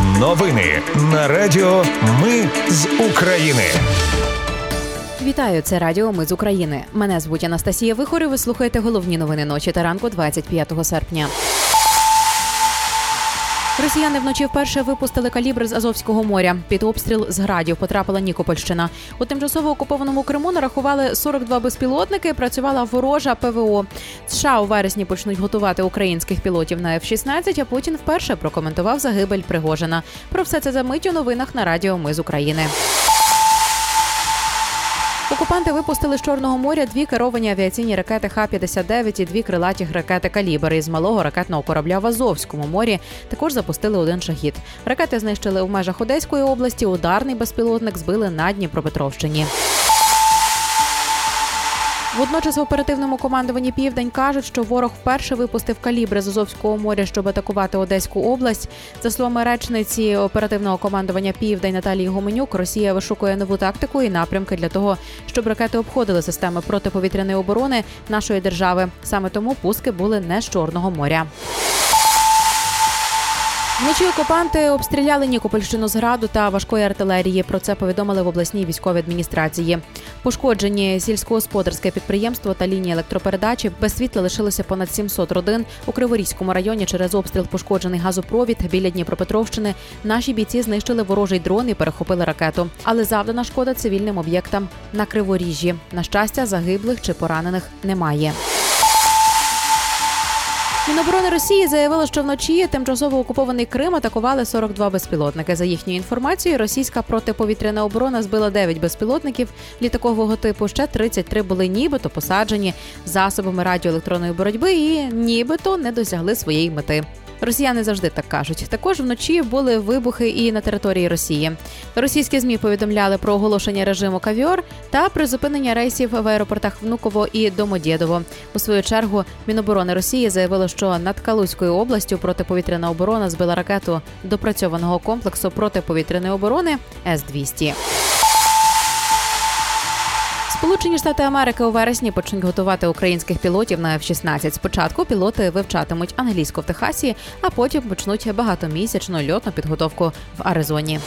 Новини на Радіо Ми з України. Вітаю, це Радіо Ми з України. Мене звуть Анастасія Вихор і Ви слухаєте головні новини ночі та ранку 25 серпня. Росіяни вночі вперше випустили калібр з Азовського моря. Під обстріл з градів потрапила Нікопольщина. У тимчасово окупованому Криму нарахували 42 безпілотники. Працювала ворожа ПВО. США у вересні почнуть готувати українських пілотів на F-16, А Путін вперше прокоментував загибель Пригожина. Про все це за мить у новинах на Радіо Ми з України. Окупанти випустили з Чорного моря дві керовані авіаційні ракети Х-59 і дві крилаті ракети «Калібр» із малого ракетного корабля в Азовському морі. Також запустили один шахід. Ракети знищили в межах Одеської області. Ударний безпілотник збили на Дніпропетровщині. Водночас в оперативному командуванні Південь кажуть, що ворог вперше випустив калібри з Азовського моря, щоб атакувати Одеську область. За словами речниці оперативного командування Південь Наталії Гуменюк, Росія вишукує нову тактику і напрямки для того, щоб ракети обходили системи протиповітряної оборони нашої держави. Саме тому пуски були не з Чорного моря. Вночі окупанти обстріляли Нікопольщину з граду та важкої артилерії. Про це повідомили в обласній військовій адміністрації. Пошкоджені сільськогосподарське підприємство та лінії електропередачі без світла лишилося понад 700 родин у Криворізькому районі. Через обстріл пошкоджений газопровід біля Дніпропетровщини. Наші бійці знищили ворожий дрон і перехопили ракету. Але завдана шкода цивільним об'єктам на Криворіжжі. На щастя, загиблих чи поранених немає. Міноборони Росії заявило, що вночі тимчасово окупований Крим атакували 42 безпілотники. За їхньою інформацією, російська протиповітряна оборона збила 9 безпілотників літакового типу. Ще 33 були нібито посаджені засобами радіоелектронної боротьби і нібито не досягли своєї мети. Росіяни завжди так кажуть. Також вночі були вибухи і на території Росії. Російські змі повідомляли про оголошення режиму кавіор та призупинення рейсів в аеропортах Внуково і Домодєдово. У свою чергу Міноборони Росії заявило, що над Калузькою областю протиповітряна оборона збила ракету допрацьованого комплексу протиповітряної оборони С 200 Сполучені Штати Америки у вересні почнуть готувати українських пілотів на F-16. Спочатку пілоти вивчатимуть англійську в Техасі, а потім почнуть багатомісячну льотну підготовку в Аризоні.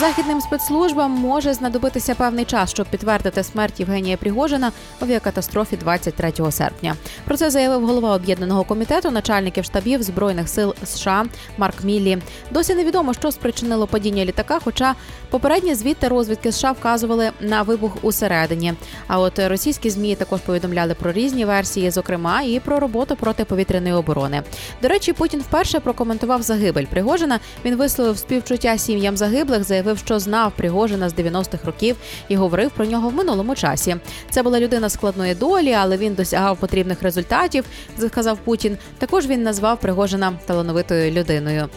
Західним спецслужбам може знадобитися певний час, щоб підтвердити смерть Євгенія Пригожина у авіакатастрофі 23 серпня. Про це заявив голова об'єднаного комітету начальників штабів збройних сил США Марк Міллі. Досі невідомо, що спричинило падіння літака. Хоча попередні звідти розвідки США вказували на вибух усередині. А от російські змі також повідомляли про різні версії, зокрема і про роботу протиповітряної оборони. До речі, Путін вперше прокоментував загибель Пригожина. Він висловив співчуття сім'ям загиблих. заявив, заявив, що знав Пригожина з 90-х років і говорив про нього в минулому часі. Це була людина складної долі, але він досягав потрібних результатів. Сказав Путін. Також він назвав Пригожина талановитою людиною.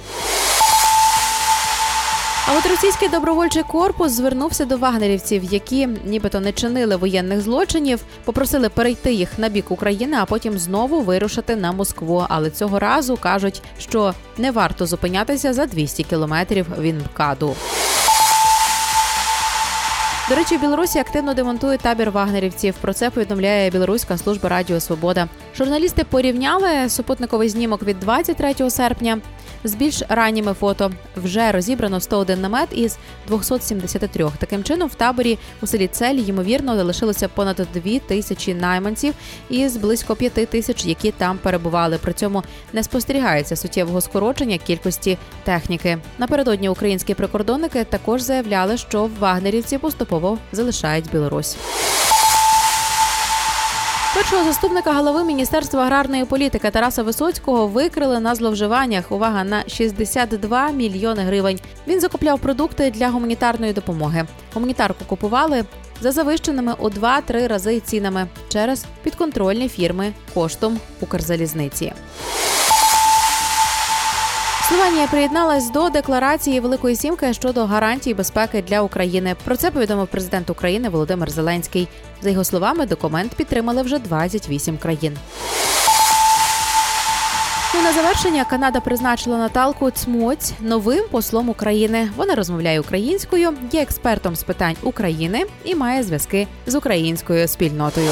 А от російський добровольчий корпус звернувся до вагнерівців, які нібито не чинили воєнних злочинів, попросили перейти їх на бік України, а потім знову вирушити на Москву. Але цього разу кажуть, що не варто зупинятися за 200 кілометрів від МКАДу. До речі, Білорусі активно демонтують табір вагнерівців. Про це повідомляє Білоруська служба Радіо Свобода. Журналісти порівняли супутниковий знімок від 23 серпня з більш ранніми фото вже розібрано 101 намет із 273. Таким чином, в таборі у селі Цель ймовірно залишилося понад 2 тисячі найманців із близько 5 тисяч, які там перебували. При цьому не спостерігається суттєвого скорочення кількості техніки. Напередодні українські прикордонники також заявляли, що в вагнерівці поступово залишають Білорусь. Першого заступника голови міністерства аграрної політики Тараса Висоцького викрили на зловживаннях. Увага на 62 мільйони гривень. Він закупляв продукти для гуманітарної допомоги. Гуманітарку купували за завищеними у 2-3 рази цінами через підконтрольні фірми коштом Укрзалізниці. Словенія приєдналась до декларації Великої Сімки щодо гарантій безпеки для України. Про це повідомив президент України Володимир Зеленський. За його словами, документ підтримали вже 28 країн. І на завершення Канада призначила Наталку Цмоць новим послом України. Вона розмовляє українською, є експертом з питань України і має зв'язки з українською спільнотою.